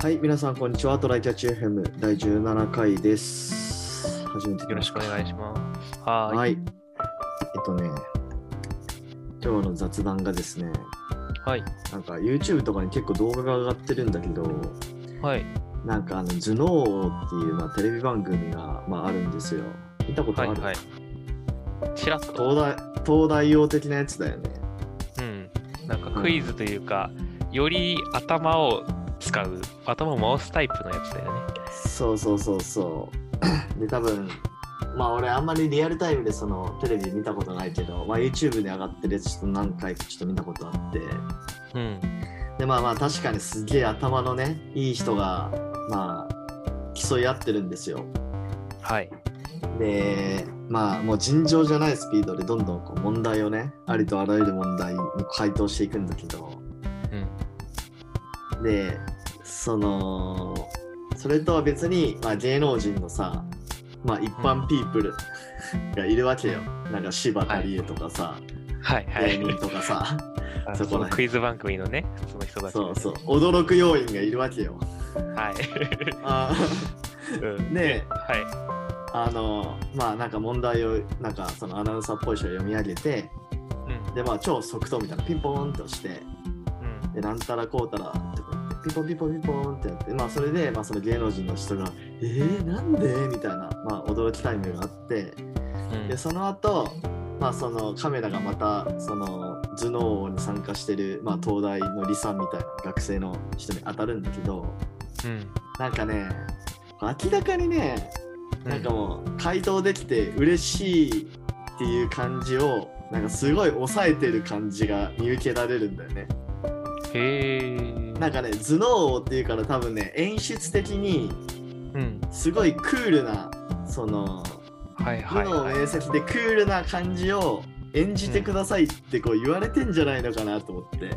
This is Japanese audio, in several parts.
はい、皆さん、こんにちは。トライキャッチ FM 第17回です。始めてよろしくお。願いします。はーい。はい。えっとね、今日の雑談がですね、はい。なんか YouTube とかに結構動画が上がってるんだけど、はい。なんかあの、頭脳王っていう、まあ、テレビ番組が、まあ、あるんですよ。見たことある、はい。はい。ちらっと。東大東大王的なやつだよね。うん。なんかクイズというか、より頭を使う、頭を回すタイプのやつだよね。そうそうそうそう。で、多分、まあ俺あんまりリアルタイムでそのテレビ見たことないけど、まあ YouTube で上がってるやつちょっと何回かちょっと見たことあって、うん。でまあまあ確かにすげえ頭のね、いい人が、まあ、競い合ってるんですよ。はい。で、まあもう尋常じゃないスピードでどんどんこう問題をね、ありとあらゆる問題に回答していくんだけど、うん。でそのそれとは別に、まあ、芸能人のさ、まあ、一般ピープルがいるわけよ、なんか柴田理恵とかさ、はい。はい。芸人とかさ あそこのクイズ番組のね、その人たち、そうそう驚く要因がいるわけよはい。あうんねえはい。あのまあなんか問題をなんかそのアナウンサーっぽい人が読み上げてうん。でまあ超即答みたいなピンポーンって押してうん。でなんたらこうたらピンポンピンポンピンポンってやってまあそれでまあその芸能人の人がえー、なんで？みたいなまあ驚きタイムがあってうんでその後まあそのカメラがまたその頭脳王に参加してる、まあ、東大の理さんみたいな学生の人に当たるんだけどうん。なんかね明らかにねうんなんかもう回答できて嬉しいっていう感じをなんかすごい抑えてる感じが見受けられるんだよね。へー。なんかね頭脳王っていうから多分ね演出的にうん。すごいクールなそのはいはい頭脳はい。面積でクールな感じを演じてくださいってこう言われてんじゃないのかなと思って、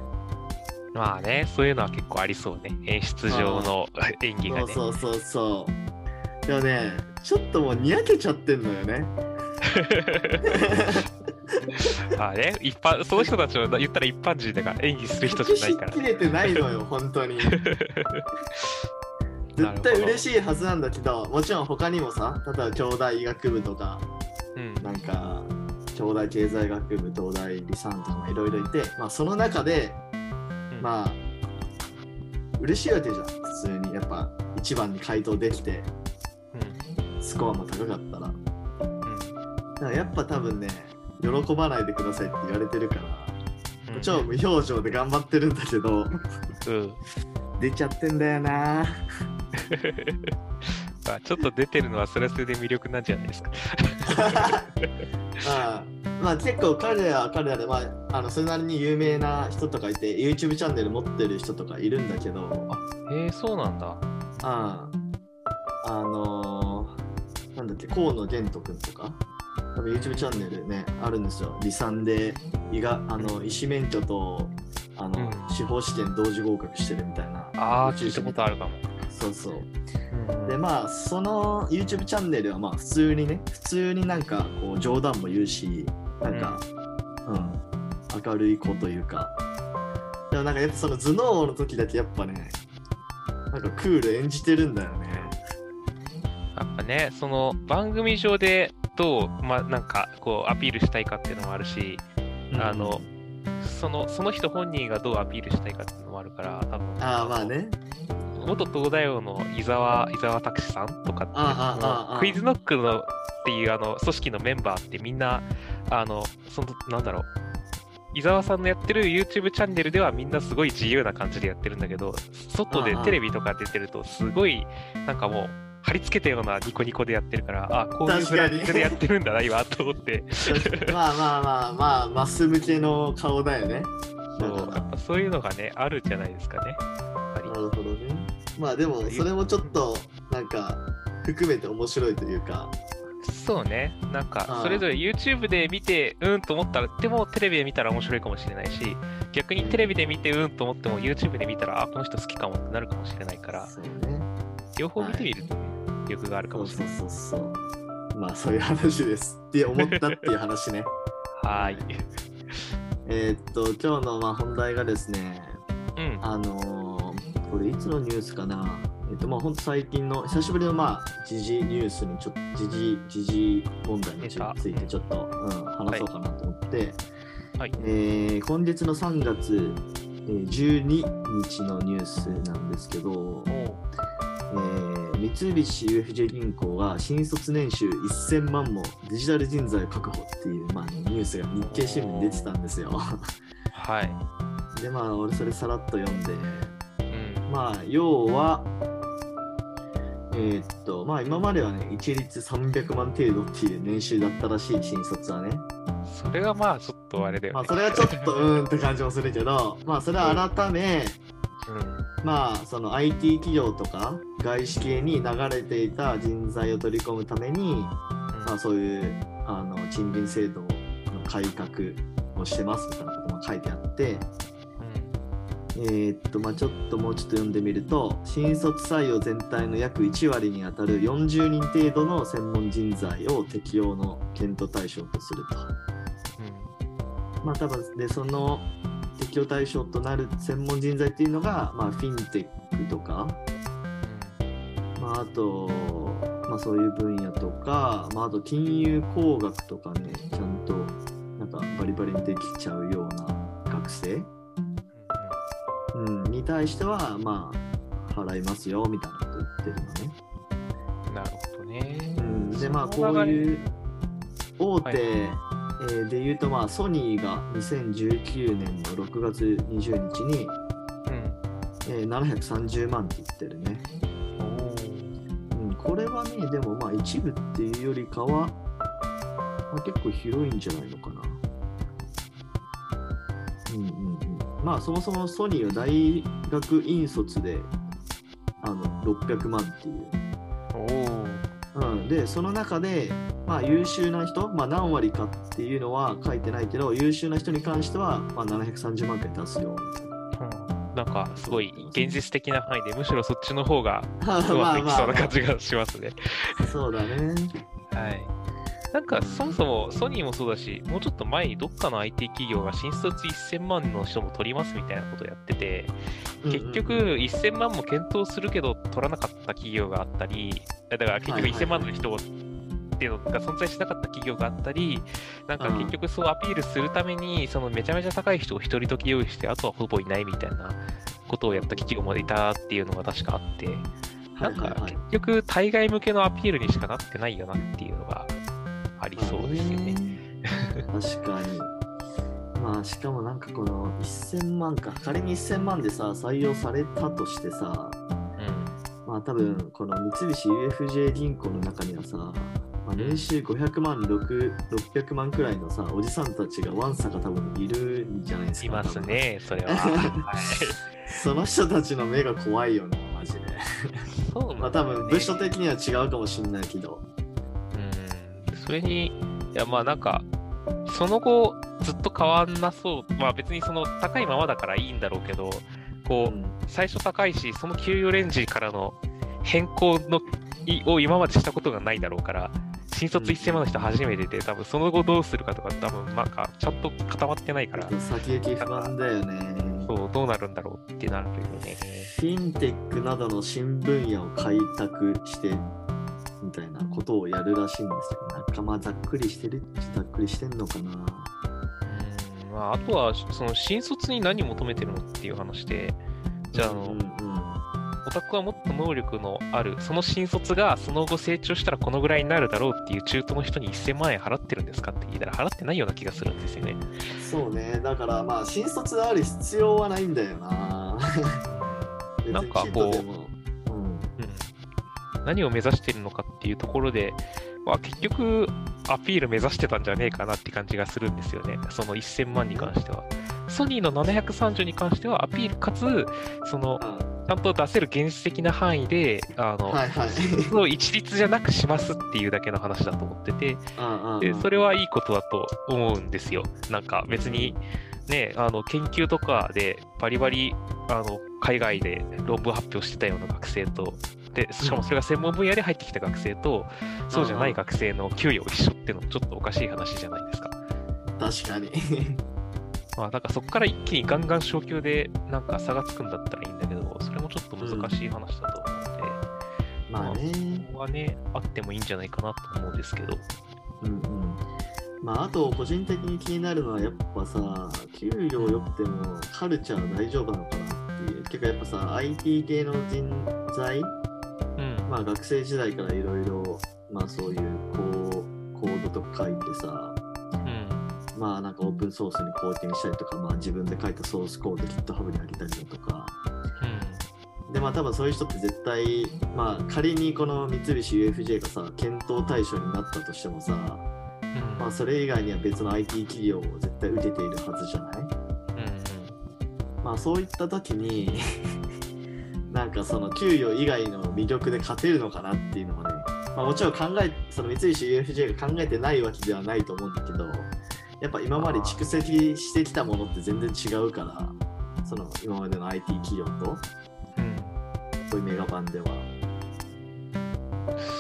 まあね、そういうのは結構ありそうね。演出上の演技がね。そうそうそうそうでもねちょっともうにやけちゃってんのよね まあね、一般、その人たちは言ったら一般人だから演技する人じゃないから。隠し。きれてないのよ 本当に。絶対嬉しいはずなんだけどもちろん他にもさ例えば兄弟医学部とかうん。なんか兄弟経済学部東大理産とかもいろいろいて、まあ、その中でうん。まあ嬉しいわけじゃん普通に。やっぱ一番に回答できてスコアも高かったら。だからやっぱ多分ね喜ばないでくださいって言われてるからうん。うん超無表情で頑張ってるんだけどうん。出ちゃってんだよな まあちょっと出てるのはそれはそれで魅力なんじゃないですか。ああまあ結構彼らは彼らで、まあ、あのそれなりに有名な人とかいて YouTube チャンネル持ってる人とかいるんだけどへえ、そうなんだ。あああのー、なんだっけ河野玄斗くんとか多分 YouTube チャンネルねあるんですよ。理産で医があの医師免許とあの、うん。司法試験同時合格してるみたいな。ああ、聞いたことあるかも。そうそう。うん。でまあその YouTube チャンネルはまあ普通にね普通になんかこう冗談も言うしなんか、うん。明るい子というか。でもなんかやっぱその頭脳王の時だけやっぱねなんかクール演じてるんだよね。やっぱね、その番組上でどう、まあなんかこうアピールしたいかっていうのもあるし、あのそのその人本人がどうアピールしたいかっていうのもあるから、多分。ああまあね。元東大王の伊沢伊沢拓司さんとかってクイズノックのっていうあの組織のメンバーってみんなあのそのなんだろう。伊沢さんのやってる YouTube チャンネルではみんなすごい自由な感じでやってるんだけど外でテレビとか出てるとすごいなんかもう貼り付けたようなニコニコでやってるからあこういう確かにブランディングでやってるんだな今と思って。まあまあまあまあマス向けの顔だよね。そうやっぱそういうのがねあるんじゃないですかね。なるほどね。まあでもそれもちょっとなんか含めて面白いというか。そうね。なんかそれぞれ YouTube で見て、うんと思ったら、でもテレビで見たら面白いかもしれないし、逆にテレビで見て、うんと思っても YouTube で見たら、あ、この人好きかもってなるかもしれないから、そうね。両方見てみるとね、魅力があるかそうそうもしれない。そうそうまあそういう話ですって思ったっていう話ね はーい。えーっと今日のまあ本題がですねうん。あのーこれいつのニュースかなえっとまあ本当最近の久しぶりのまあ時事ニュースにちょっと時事時事問題についてちょっと、うん、話そうかなと思って、はい。えー今月の3月えー12日のニュースなんですけど、えー三菱 UFJ 銀行が新卒年収1000万もデジタル人材を確保っていう、まあ、ニュースが日経新聞に出てたんですよ。はい。でまあ俺それさらっと読んでうん。まあ要はえーっとまあ今まではね一律300万程度っていう年収だったらしい新卒はねそれがまあちょっとあれだよね。まあそれはちょっとうーんって感じもするけどまあそれは改めうん。まあその IT 企業とか外資系に流れていた人材を取り込むために、まあ、そういうあの賃金制度の改革をしてますみたいなことも書いてあって、えーっとまあ、ちょっともうちょっと読んでみると新卒採用全体の約1割にあたる40人程度の専門人材を適用の検討対象とすると。うん。まあ多分でその適用対象となる専門人材っていうのが、まあ、フィンテックとか、まあ、あと、まあ、そういう分野とか、まあ、あと金融工学とかねちゃんとなんかバリバリにできちゃうような学生、うん、に対してはまあ払いますよみたいなこと言ってるのね。うん。なるほどね。うん、でまあこういう大手、はいえーで言うとまあソニーが2019年の6月20日に、うん。えー730万って言ってるね、うん、これはねでもまあ一部っていうよりかは、まあ、結構広いんじゃないのかな。うんうんうん。まあそもそもソニーは大学院卒であの600万っていう。うん、でその中で、まあ、優秀な人、まあ、何割かっていうのは書いてないけど優秀な人に関しては、まあ、730万件出すよ。うんなんかすごい現実的な範囲でむしろそっちの方が まあうまくいきそうな感じ。じがしますね。そうだね。はい。なんかそもそもソニーもそうだし、もうちょっと前にどっかの IT 企業が新卒1000万の人も取りますみたいなことをやってて、結局1000万も検討するけど取らなかった企業があったり、だから結局はいはい1000万の人っていうのが存在しなかった企業があったり、なんかうん結局そうアピールするために、そのめちゃめちゃ高い人を一人時用意して、あとはほぼいないみたいなことをやった企業もいたっていうのが確かあって、なんか結局対外向けのアピールにしかなってないよなっていうのがありそうですよね。確かに。まあしかもなんかこの1000万か仮に1000万でさ採用されたとしてさうんまあ多分この三菱 UFJ 銀行の中にはさ、まあ、年収500万6 600万くらいのさおじさんたちがワンサが多分いるんじゃないですかいますね、それは。はい。その人たちの目が怖いよなマジで。そうまあ多分部署的には違うかもしんないけど。うん、それに、いやまあなんか、その後ずっと変わんなそう、まあ別にその高いままだからいいんだろうけど、こう、うん。最初高いし、その給与レンジからの変更のいを今までしたことがないだろうから、新卒1000万の人初めてで、多分その後どうするかとか、多分なんかちゃんと固まってないから、先行き不安だよね。そう、どうなるんだろうってなるよね。フィンテックなどの新分野を開拓してみたいなことをやるらしいんですよ仲間ざっくりしてるざっくりしてんのかな。うん。まあ、あとは、その新卒に何求めてるのっていう話で、じゃあ、あの、うんうんオタクはもっと能力のある、その新卒がその後成長したらこのぐらいになるだろうっていう中途の人に1000万円払ってるんですかって聞いたら払ってないような気がするんですよね。そうねだからまあ新卒である必要はないんだよな なんかこううんうん、何を目指してるのかっていうところで、まあ、結局アピール目指してたんじゃねえかなって感じがするんですよね。その1000万に関しては。ソニーの730に関してはアピールかつ、そのちゃんと出せる現実的な範囲で、あの、はいはいその一律じゃなくしますっていうだけの話だと思ってて、うんうんでそれはいいことだと思うんですよ。なんか別に、ね、あの研究とかでバリバリあの海外で論文発表してたような学生と、でしかもそれが専門分野で入ってきた学生と、そうじゃない学生の給与一緒っていうのもちょっとおかしい話じゃないですか。確かにまあ、だからそこから一気にガンガン昇給でなんか差がつくんだったらいいんだけど、それもちょっと難しい話だと思うので、まあね。ここはね、あってもいいんじゃないかなと思うんですけど。うんうん。まあ、あと、個人的に気になるのは、やっぱさ、給料良くても、カルチャー大丈夫なのかなっていう。結構やっぱさ、IT 系の人材、うん。まあ、学生時代からいろいろ、まあ、そういうこうコードとか書いてさ、うん。まあ、なんかオープンソースにコーティングしたりとか、まあ、自分で書いたソースコード GitHub に上げたりだとか、で、まあ、多分そういう人って絶対、まあ、仮にこの三菱 UFJ がさ、検討対象になったとしてもさ、うん。まあ、それ以外には別の IT 企業を絶対受けているはずじゃない？うん。まあそういった時に なんかその給与以外の魅力で勝てるのかなっていうのはね、まあ、もちろん考えその三菱 UFJ が考えてないわけではないと思うんだけどやっぱ今まで蓄積してきたものって全然違うからその今までの IT 企業とうん。うん。こういうメガバンでは。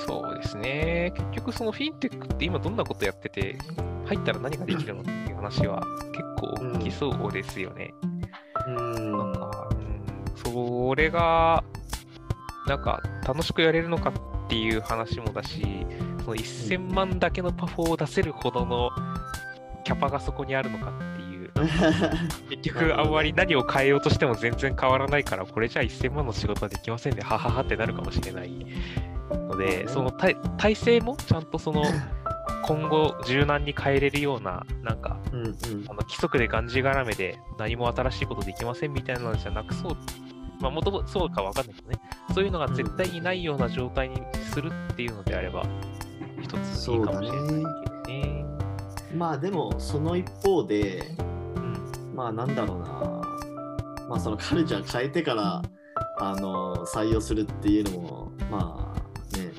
そうですね。結局そのフィンテックって今どんなことやってて、入ったら何ができるのっていう話は結構大きそうですよね。うんなんか、うん、それが、なんか楽しくやれるのかっていう話もだし、その1000万だけのパフォーを出せるほどのキャパがそこにあるのかっていう。結局、あんまり何を変えようとしても全然変わらないから、これじゃあ1000万の仕事はできませんね、はははってなるかもしれないので、その体体制もちゃんとその 今後柔軟に変えれるような、なんか、うんうん。あの規則でがんじがらめで何も新しいことできませんみたいなのじゃなくそう、まあ、もともとそうかわかんないけどね、そういうのが絶対にないような状態にするっていうのであれば、一ついいかもしれない。けどね。まあでもその一方でうん。まあなんだろうな、まあそのカルチャー変えてからあの採用するっていうのも、まあね、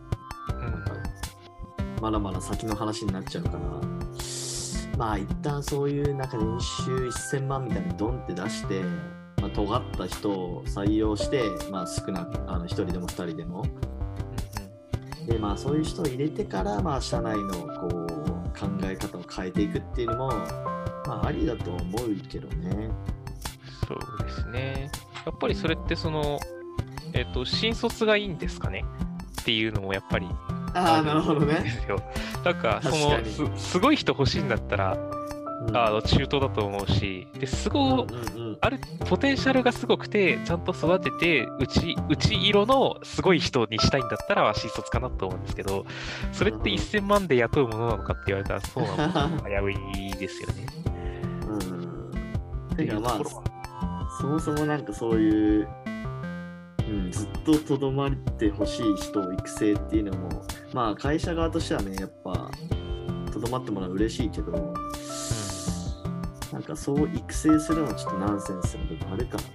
うん。まだまだ先の話になっちゃうから、まあ一旦そういうなんか年収1000万みたいにドンって出して、まあ、尖った人を採用して、まあ少なく、あの1人でも2人でも。で、まあそういう人を入れてから、まあ社内のこう考え方を変えていくっていうのも、まあありだと思うけどね。そうですね。やっぱりそれってその、えっ、と、新卒がいいんですかね？っていうのもやっぱりああ、なるほどでね。なんか、そのす、すごい人欲しいんだったら、うんあの中東だと思うし、ですごい、あるポテンシャルがすごくて、ちゃんと育てて、うち、うち色のすごい人にしたいんだったら、新卒かなと思うんですけど、それって1000万で雇うものなのかって言われたら、そうなのか 危ういですよね。うん。てかまあ、そもそもなんかそういう、うん、ずっととどまってほしい人を育成っていうのも、まあ会社側としてはね、やっぱ、とどまってもらうの嬉しいけど、なんかそう育成するのはちょっとナンセンスな部分あるからね。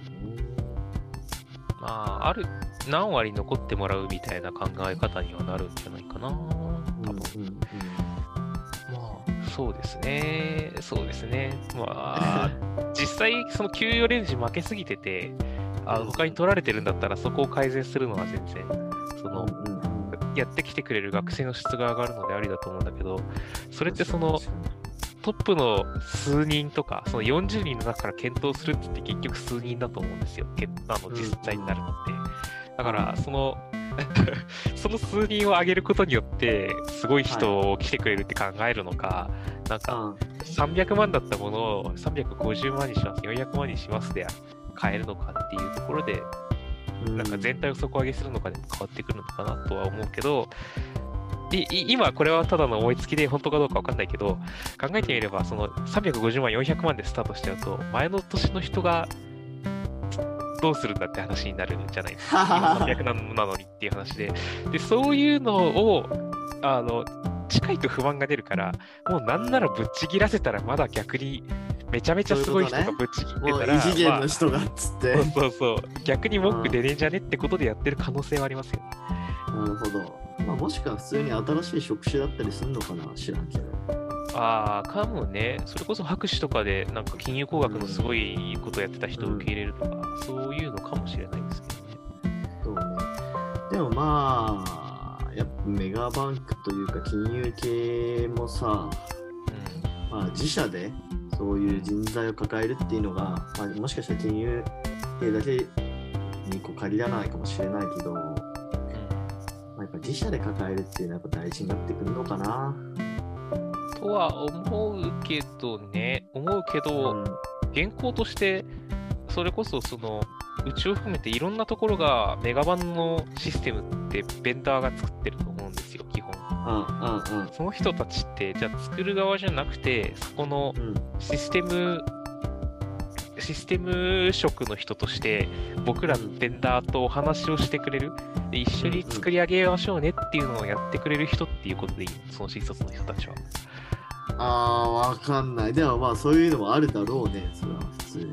まあ、ある、何割残ってもらうみたいな考え方にはなるんじゃないかな。多分。うんうんまあ、そうですね。そうですね。まあ、実際、その給与レンジ負けすぎてて、あうん他に取られてるんだったら、そこを改善するのは全然、その、うんうんうんやってきてくれる学生の質が上がるのでありだと思うんだけど、それってその、トップの数人とか、その40人の中から検討するって言って結局数人だと思うんですよ。けあのうん。実際になるのって。だから、その、その数人を上げることによって、すごい人を来てくれるって考えるのか、なんか、あ300万だったものを350万にします、400万にしますで変えるのかっていうところで、うなんか全体を底上げするのかでも変わってくるのかなとは思うけど、いい今これはただの思いつきで本当かどうかわかんないけど、考えてみれば、その350万、400万でスタートしちゃうと、前の年の人がどうするんだって話になるんじゃないですか。今300なのにっていう話で。で、そういうのを、あの、近いと不満が出るから、もうなんならぶっちぎらせたらまだ逆にめちゃめちゃすごい人がぶっちぎってたら、もう異次元まあの人がっつって。そうそうそう。逆に文句出ねえんじゃねってことでやってる可能性はありますよ。なるほど。まあ、もしくは普通に新しい職種だったりするのかな知らんけど。ああ、かもね。それこそ博士とかで、なんか金融工学のすごいことやってた人を受け入れるとか、そういうのかもしれないですけどね。そうね。でもまあ、やっぱメガバンクというか金融系もさ、まあ、自社でそういう人材を抱えるっていうのが、まあ、もしかしたら金融系だけにこう限らないかもしれないけど、自社で抱えるっていうのはやっぱ大事になってくるのかな。とは思うけどね、思うけど、うん現行として、それこそその、うちを含めていろんなところがメガバンのシステムってベンダーが作ってると思うんですよ、基本。うんうんその人たちって、じゃあ作る側じゃなくて、そこのうんシステム、システム職の人として、僕らベンダーとお話をしてくれる、で一緒に作り上げましょうねっていうのをやってくれる人っていうことでいいのその新卒の人たちは。ああ、わかんない。でもまあそういうのもあるだろうね、それは普通に。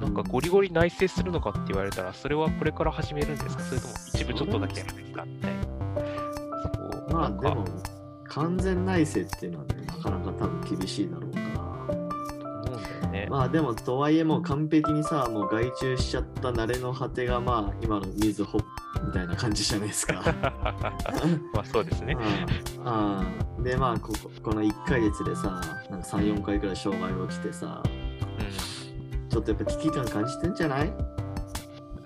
なんかゴリゴリ内製するのかって言われたら、それはこれから始めるんですか？それとも一部ちょっとだけやるんですか？みたいな。そうまあでも、完全内政っていうのはね、なかなか多分厳しいだろうね。まあでも、とはいえもう完璧にさ、もう外注しちゃった慣れの果てがまあ今のみずほみたいな感じじゃないですか。まあそうですね。ああでまあこここの1ヶ月でさなんか34回くらい障害が起きてさうん。ちょっとやっぱ危機感感じてんじゃない？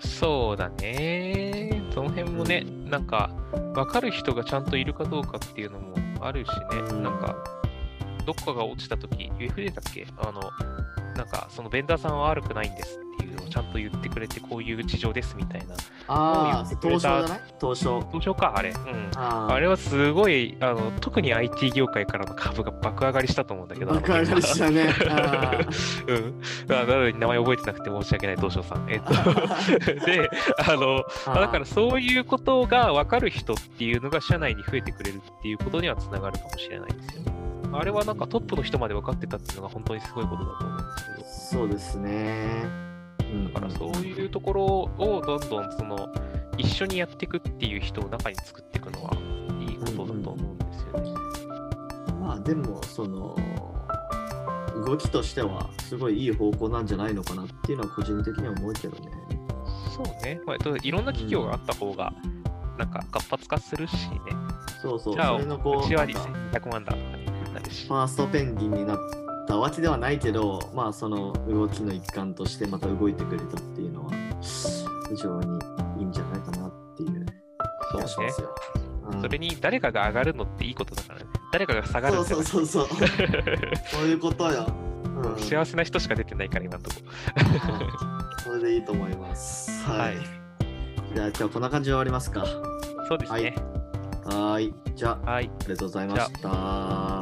そうだね。その辺もね、なんか、分かる人がちゃんといるかどうかっていうのもあるしね、うんなんか、どっかが落ちたとき、UFJ だっけ？あの、なんか、そのベンダーさんは悪くないんですっていうのをちゃんと言ってくれて、こういう事情ですみたいな。ああ東証じゃない？東証どうしようか、あれ。うん。ああれはすごい、あの、特に IT 業界からの株が爆上がりしたと思うんだけど。爆上がりしたねあ うん。あなのに名前覚えてなくて申し訳ない、東証さん。えっと、で、あの、ーだからそういうことが分かる人っていうのが社内に増えてくれるっていうことにはつながるかもしれないですよね。あれはなんかトップの人まで分かってたっていうのが本当にすごいことだと思うんですそうですねうんけど、だからそういうところをどんどんその一緒にやっていくっていう人を中に作っていくのはいいことだと思うんですよね。まあでもその動きとしてはすごいいい方向なんじゃないのかなっていうのは個人的には思うけどねそうね。まあ、いろんな企業があった方が、なんか活発化するしね。そうそうじゃあ、それのこううちはなんか1200万だフ。ァーストペンギンになったわけではないけど、まあその動きの一環としてまた動いてくれたっていうのは非常にいいんじゃないかなっていう気がしますよ。うんそれに誰かが上がるのっていいことだからね。誰かが下がるそうそうそうそう。そういうことよ。うん、幸せな人しか出てないから、今のとこうんそれでいいと思います。はい。はいじゃあ今日はこんな感じで終わりますか。そうですね。はーい。じゃあ、はい。ありがとうございました。